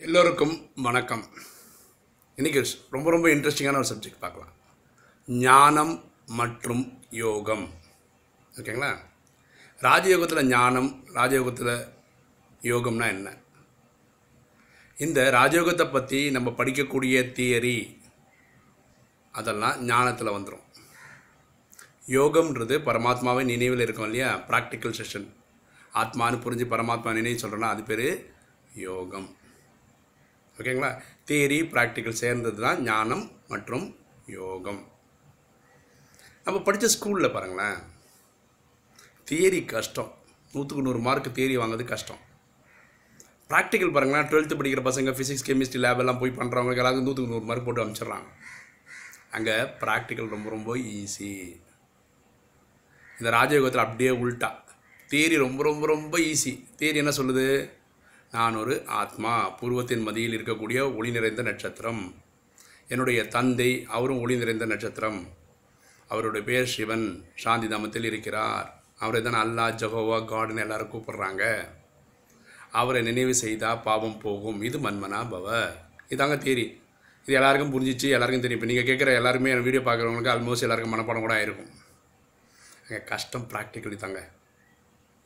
எல்லோருக்கும் வணக்கம். இன்றைக்கி ரொம்ப ரொம்ப இன்ட்ரெஸ்டிங்கான ஒரு சப்ஜெக்ட் பார்க்கலாம். ஞானம் மற்றும் யோகம். ஓகேங்களா? ராஜயோகத்தில் ஞானம் ராஜயோகத்தில் யோகம்னா என்ன? இந்த ராஜயோகத்தை பற்றி நம்ம படிக்கக்கூடிய தியரி அதெல்லாம் ஞானத்தில் வந்துடும் யோகம்ன்றது பரமாத்மாவை நினைவில் இருக்கும் இல்லையா? ப்ராக்டிக்கல் செஷன் ஆத்மான்னு புரிஞ்சு பரமாத்மா நினைவு சொல்கிறோன்னா அது பேர் யோகம். ஓகேங்களா? தியரி ப்ராக்டிக்கல் சேர்ந்தது தான் ஞானம் மற்றும் யோகம். நம்ம படித்த ஸ்கூலில் பாருங்களேன். தியரி கஷ்டம். நூற்றுக்கு நூறு மார்க் தியரி வாங்குறது கஷ்டம். ப்ராக்டிக்கல் பாருங்களேன் டுவெல்த்து படிக்கிற பசங்க ஃபிசிக்ஸ் கெமிஸ்ட்ரி லேபெல்லாம் போய் பண்ணுறவங்களுக்கு எல்லாருக்கும் நூற்றுக்கு நூறு மார்க் போட்டு அனுப்பிச்சிடுறாங்க. அங்கே ப்ராக்டிக்கல் ரொம்ப ரொம்ப ஈஸி இந்த ராஜயோகத்தில் அப்படியே உள்டா தேரி ரொம்ப ரொம்ப ரொம்ப ஈஸி தேரி என்ன சொல்லுது? நான் ஒரு ஆத்மா பூர்வத்தின் மதியில் இருக்கக்கூடிய ஒளி நிறைந்த நட்சத்திரம். என்னுடைய தந்தை அவரும் ஒளி நிறைந்த நட்சத்திரம். அவருடைய பேர் சிவன் சாந்தி தாமத்தில் இருக்கிறார். அவரை தான் அல்லா ஜஹோவா காடுன்னு எல்லாரும் கூப்பிட்றாங்க. அவரை நினைவு செய்தால் பாவம் போகும். இது மன்மனா பவ. இதாங்க தேரி. இது எல்லாருக்கும் புரிஞ்சிச்சு எல்லாருக்கும் தெரியும். இப்போ நீங்கள் கேட்குற எல்லாருமே என் வீடியோ பார்க்குறவங்களுக்கு ஆல்மோஸ்ட் எல்லாருக்கும் மனப்பாடம் கூட ஆயிருக்கும். அங்கே கஷ்டம் ப்ராக்டிக்கலி தாங்க.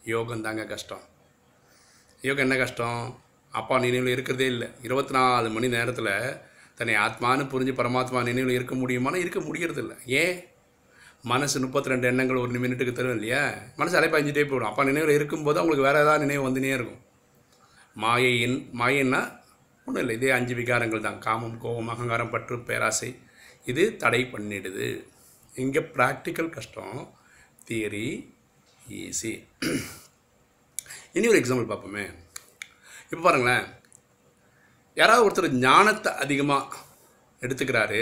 யோகம் தாங்க கஷ்டம். ஐயோக்கு என்ன கஷ்டம்? அப்பா நினைவில் இருக்கிறதே இல்லை. இருபத்தி நாலு மணி நேரத்தில் தன்னை ஆத்மான்னு புரிஞ்சு பரமாத்மா நினைவில் இருக்க முடியுமானா இருக்க முடியறது இல்லை ஏன்? மனசு முப்பத்தி ரெண்டு எண்ணங்கள் ஒரு மினிட்டுக்கு தரும் இல்லையா? மனசு அலைப்பாஞ்சிட்டே போயிடும். அப்பா நினைவில் இருக்கும்போது அவங்களுக்கு வேறு ஏதாவது நினைவு வந்துனே இருக்கும். மாயையின் மாயைன்னா ஒன்றும் இல்லை. இதே அஞ்சு விகாரங்கள் தான். காமம் கோபம் அகங்காரம் பற்று பேராசை. இது தடை பண்ணிடுது. இங்கே ப்ராக்டிக்கல் கஷ்டம். தியரி ஈஸி இனி ஒரு எக்ஸாம்பிள் பார்ப்போமே. இப்போ பாருங்களேன். யாராவது ஒருத்தர் ஞானத்தை அதிகமாக எடுத்துக்கிறாரு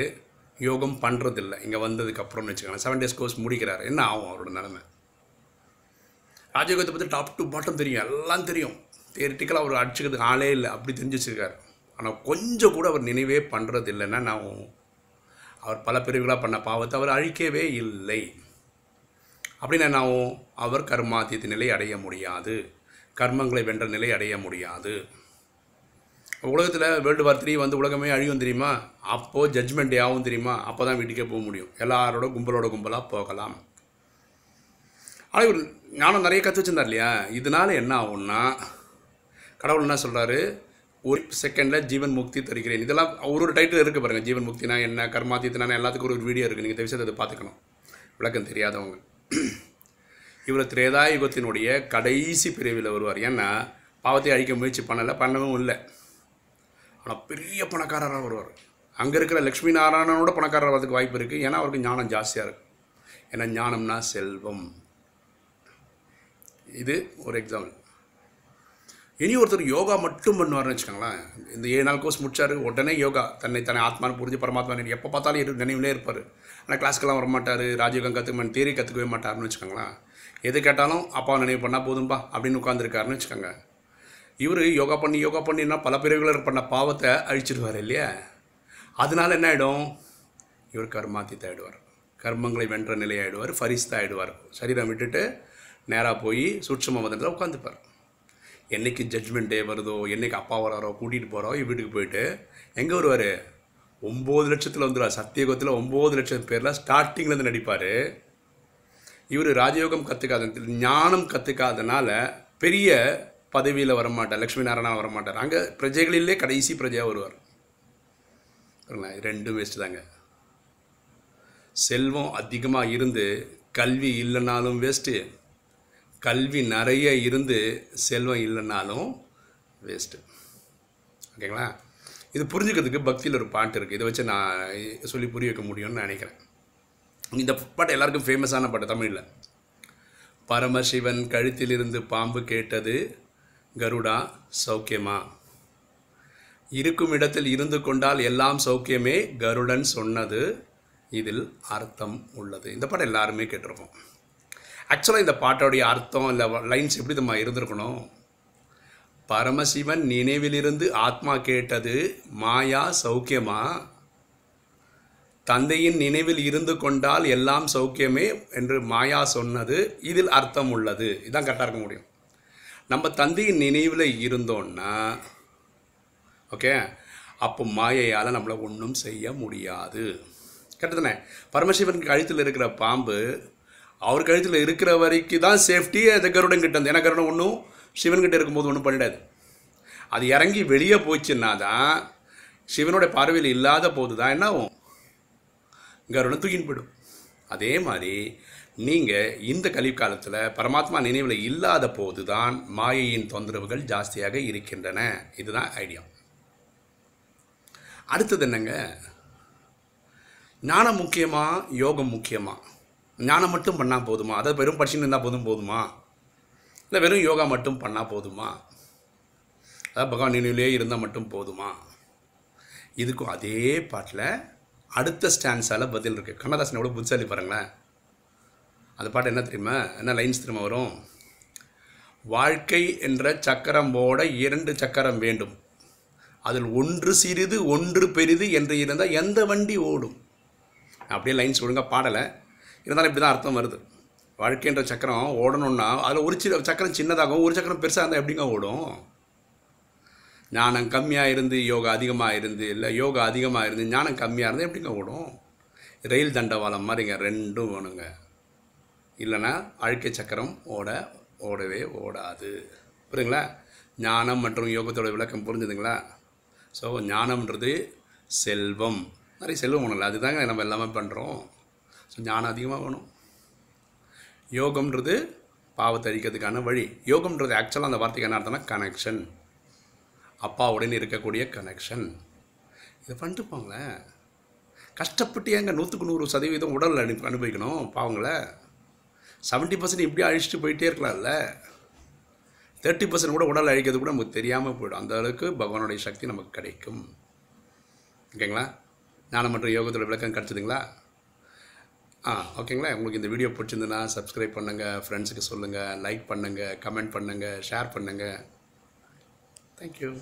யோகம் பண்ணுறதில்ல இங்கே வந்ததுக்கப்புறம்னு வச்சுக்கோங்க செவன் டேஸ் கோர்ஸ் முடிக்கிறாரு என்ன ஆகும் அவரோட நிலமை? ராஜயோகத்தை பற்றி டாப் டு பாட்டம் தெரியும் எல்லாம் தெரியும். தேரிட்டிக்கலாக அவர் அடிச்சுக்கிறதுக்கு ஆளே இல்லை அப்படி தெரிஞ்சு வச்சுருக்காரு. ஆனால் கொஞ்சம் கூட அவர் நினைவே பண்ணுறது இல்லைன்னா நான் அவர் பல பிரிவுகளாக பண்ண பாவத்தை அவர் அழிக்கவே இல்லை. அப்படின்னு நான் அவர் கர்மாத்தியத்தின் நிலை அடைய முடியாது. கர்மங்களை வென்ற நிலை அடைய முடியாது. உலகத்தில் வேர்ல்டு வார் த்ரீ வந்து உலகமே அழியும் தெரியுமா? அப்போது ஜட்ஜ்மெண்ட் ஆகும் தெரியுமா? அப்போ தான் வீட்டுக்கே போக முடியும். எல்லாரோட கும்பலோட கும்பலாக போகலாம். ஆனால் இவர் ஞானம் நிறைய கற்று வச்சுருந்தார் இல்லையா? இதனால் என்ன ஆகும்னா கடவுள் என்ன சொல்கிறாரு ஒரு செகண்டில் ஜீவன் முக்தி தருகிறேன். இதெல்லாம் ஒரு ஒரு டைட்டில் இருக்குது பாருங்கள் ஜீவன் முக்தினா என்ன கர்மாத்தீத்தனா எல்லாத்துக்கும் ஒரு வீடியோ இருக்குது நீங்கள் விஷயத்தை அதை பார்த்துக்கணும். விளக்கம் தெரியாதவங்க. இவர் திரேதா யுகத்தினுடைய கடைசி பிரிவில் வருவார். ஏன்னா பாவத்தை அழிக்க முயற்சி பண்ணலை பண்ணவும் இல்லை. ஆனால் பெரிய பணக்காரராக வருவார். அங்கே இருக்கிற லக்ஷ்மி நாராயணனோட பணக்காரர் வரதுக்கு வாய்ப்பு இருக்குது ஏன்னா அவருக்கு ஞானம் ஜாஸ்தியாக இருக்கும் ஏன்னா ஞானம்னா செல்வம். இது ஒரு எக்ஸாம்பிள் இனி ஒருத்தர் யோகா மட்டும் பண்ணுவார்னு வச்சுக்கோங்களேன். இந்த ஏழு நாள் கோர்ஸ் முடிச்சார் உடனே யோகா. தன்னை தன்னை ஆத்மான்னு புரிஞ்சு பரமாத்மான்னு எப்போ பார்த்தாலும் நினைவுலே இருப்பார். ஆனால் கிளாஸ்க்கெல்லாம் வரமாட்டார் ராஜயோகம் கற்றுக்க தேரி கற்றுக்கவே மாட்டார்னு வச்சுக்கோங்களேன். எது கேட்டாலும் அப்பா நினைவு பண்ணால் போதும்பா அப்படின்னு உட்காந்துருக்காருன்னு வச்சுக்கோங்க. இவர் யோகா பண்ணி யோகா பண்ணினா பல பிரிவுகள் பண்ண பாவத்தை அழிச்சிடுவார் இல்லையா? அதனால என்ன ஆகிடும் இவர் கர்மாத்தித்த ஆகிடுவார் கர்மங்களை வென்ற நிலை ஆகிடுவார் ஃபரிஸ்தா ஆகிடுவார் சரீரம் விட்டுட்டு நேராக போய் சூட்சம மதத்தில் உட்காந்துப்பார் என்றைக்கு ஜட்ஜ்மெண்ட் டே வருதோ என்றைக்கு அப்பா வராரோ கூட்டிகிட்டு போகிறோ வீட்டுக்கு போயிட்டு எங்கே வருவார்? ஒம்பது லட்சத்தில் வந்துடுவார் சத்தியகத்தில் ஒம்பது லட்சம் பேரில் ஸ்டார்டிங்லேருந்து நடிப்பார். இவர் ராஜயோகம் கற்றுக்காத ஞானம் கற்றுக்காதனால பெரிய பதவியில் வரமாட்டார் லக்ஷ்மி நாராயணா வரமாட்டார். அங்கே பிரஜைகளிலே கடைசி பிரஜையாக வருவார். ரெண்டும் வேஸ்ட்டு தாங்க. செல்வம் அதிகமாக இருந்து கல்வி இல்லைனாலும் வேஸ்ட்டு கல்வி நிறைய இருந்து செல்வம் இல்லைனாலும் வேஸ்ட்டு ஓகேங்களா? இது புரிஞ்சுக்கிறதுக்கு பக்தியில் ஒரு பாட்டு இருக்குது இதை வச்சு நான் சொல்லி புரிய வைக்க முடியும்னு நினைக்கிறேன். இந்த பாட்டு எல்லாருக்கும் ஃபேமஸான பாட்டு தமிழில். பரமசிவன் கழுத்திலிருந்து பாம்பு கேட்டது கருடா சௌக்கியமா? இருக்கும் இடத்தில் இருந்து கொண்டால் எல்லாம் சௌக்கியமே கருடன் சொன்னது இதில் அர்த்தம் உள்ளது. இந்த பாட்டை எல்லாருமே கேட்டிருப்போம். ஆக்சுவலாக இந்த பாட்டோடைய அர்த்தம் இல்லை லைன்ஸ் எப்படி நம்ம இருந்திருக்கணும்? பரமசிவன் நினைவிலிருந்து ஆத்மா கேட்டது மாயா சௌக்கியமா? தந்தையின் நினைவில் இருந்து கொண்டால் எல்லாம் சௌக்கியமே என்று மாயா சொன்னது இதில் அர்த்தம் உள்ளது. இதான் கரெக்டாக இருக்க முடியும். நம்ம தந்தையின் நினைவில் இருந்தோன்னா ஓகே அப்போ மாயையால் நம்மளை ஒன்றும் செய்ய முடியாது. கரெக்டு பரமசிவன் கழுத்தில் இருக்கிற பாம்பு அவர் கழுத்தில் இருக்கிற வரைக்கும் தான் சேஃப்டி அந்த கருடன் கிட்ட இருந்து. ஏன்னா கருடன் ஒன்றும் சிவன்கிட்ட இருக்கும்போது ஒன்றும் பண்ணிடாது. அது இறங்கி வெளியே போச்சுன்னா தான் சிவனுடைய பார்வையில் இல்லாத போது தான் என்ன ஆகும்? கருடன் தூக்கின்படும் அதே மாதிரி நீங்கள் இந்த கலிக்காலத்தில் பரமாத்மா நினைவில் இல்லாத போது தான் மாயையின் தொந்தரவுகள் ஜாஸ்தியாக இருக்கின்றன. இதுதான் ஐடியா. அடுத்தது என்னங்க? ஞானம் முக்கியமா? யோகம் முக்கியமா? ஞானம் மட்டும் பண்ணால் போதுமா? அதாவது வெறும் படிச்சுன்னு இருந்தால் போதும் போதுமா? இல்லை வெறும் யோகா மட்டும் பண்ணால் போதுமா? அதாவது பகவான் நினைவிலே இருந்தால் மட்டும் போதுமா? இதுக்கும் அதே பாட்டில் அடுத்த ஸ்டான்ஸால் பதில் இருக்குது கண்ணதாசன் எவ்வளோ புத்திசாலி பாருங்களேன். அந்த பாட்டு என்ன தெரியுமா? என்ன லைன்ஸ் திரும்ப வரும்? வாழ்க்கை என்ற சக்கரம் ஓட இரண்டு சக்கரம் வேண்டும். அதில் ஒன்று சிறிது ஒன்று பெரிது என்று இருந்தால் எந்த வண்டி ஓடும்? அப்படியே லைன்ஸ் ஒழுங்காக பாடலை. இருந்தாலும் இப்படி தான் அர்த்தம் வருது. வாழ்க்கைன்ற சக்கரம் ஓடணுன்னா அதில் ஒரு சி சக்கரம் சின்னதாகவும் ஒரு சக்கரம் பெருசாக இருந்தால் எப்படிங்க ஓடும்? ஞானம் கம்மியாக இருந்து யோகா அதிகமாக இருந்து இல்லை யோகா அதிகமாக இருந்து ஞானம் கம்மியாக இருந்தால் எப்படிங்க ஓடும்? ரயில் தண்டவாளம் மாதிரிங்க ரெண்டும் வேணுங்க. இல்லைன்னா அழுக்கை சக்கரம் ஓட ஓடவே ஓடாது. புரியுங்களா ஞானம் மற்றும் யோகத்தோட விளக்கம் புரிஞ்சுதுங்களா? ஸோ ஞானம்ன்றது செல்வம். நிறைய செல்வம் வேணும்ல அதுதாங்க நம்ம எல்லாமே பண்ணுறோம் ஸோ ஞானம் அதிகமாக வேணும். யோகம்ன்றது பாவத்தை அழிக்கிறதுக்கான வழி. யோகம்ன்றது ஆக்சுவலாக அந்த வார்த்தைக்கு என்ன அர்த்தம்னா கனெக்ஷன் அப்பாவுடன் இருக்கக்கூடிய கனெக்ஷன் இதை பண்ணிட்டு போங்களேன் கஷ்டப்பட்டு ஏங்க நூற்றுக்கு நூறு சதவீதம் உடல் அனு அனுபவிக்கணும் பாவங்கள. செவன்ட்டி பர்சன்ட் இப்படியே அழிச்சிட்டு போயிட்டே இருக்கலாம்ல. தேர்ட்டி பர்சன்ட் கூட உடல் அழிக்கிறது கூட நமக்கு தெரியாமல் போயிடும். அந்த அளவுக்கு பகவானுடைய சக்தி நமக்கு கிடைக்கும். ஓகேங்களா? ஞானம் மற்றும் யோகத்தோட விளக்கம் கிடச்சிதுங்களா? ஆ ஓகேங்களா? உங்களுக்கு இந்த வீடியோ பிடிச்சிருந்துன்னா சப்ஸ்கிரைப் பண்ணுங்கள் ஃப்ரெண்ட்ஸுக்கு சொல்லுங்கள் லைக் பண்ணுங்கள் கமெண்ட் பண்ணுங்கள் ஷேர் பண்ணுங்கள் Thank you.